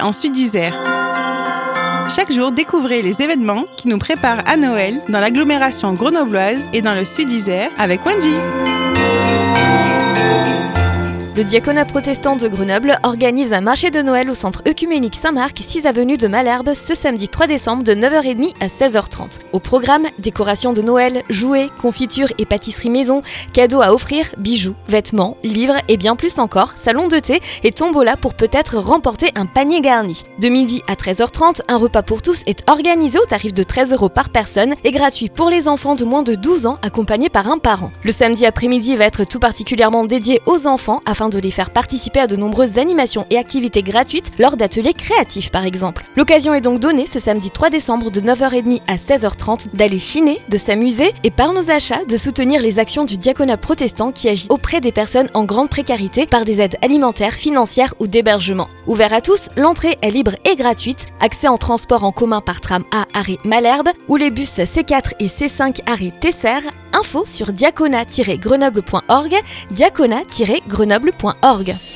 en Sud-Isère. Chaque jour, découvrez les événements qui nous préparent à Noël dans l'agglomération grenobloise et dans le Sud-Isère avec Wendy. Le diaconat protestant de Grenoble organise un marché de Noël au centre œcuménique Saint-Marc, 6 avenue de Malherbe, ce samedi 3 décembre de 9h30 à 16h30. Au programme, décoration de Noël, jouets, confitures et pâtisseries maison, cadeaux à offrir, bijoux, vêtements, livres et bien plus encore, salon de thé et tombola pour peut-être remporter un panier garni. De midi à 13h30, un repas pour tous est organisé au tarif de 13 euros par personne et gratuit pour les enfants de moins de 12 ans accompagnés par un parent. Le samedi après-midi va être tout particulièrement dédié aux enfants afin de les faire participer à de nombreuses animations et activités gratuites lors d'ateliers créatifs par exemple. L'occasion est donc donnée ce samedi 3 décembre de 9h30 à 16h30 d'aller chiner, de s'amuser et par nos achats de soutenir les actions du diaconat protestant qui agit auprès des personnes en grande précarité par des aides alimentaires, financières ou d'hébergement. Ouvert à tous, l'entrée est libre et gratuite, accès en transport en commun par tram A arrêt Malherbe ou les bus C4 et C5 arrêt Tesser. Info sur diaconat-grenoble.org, diaconat-grenoble.org.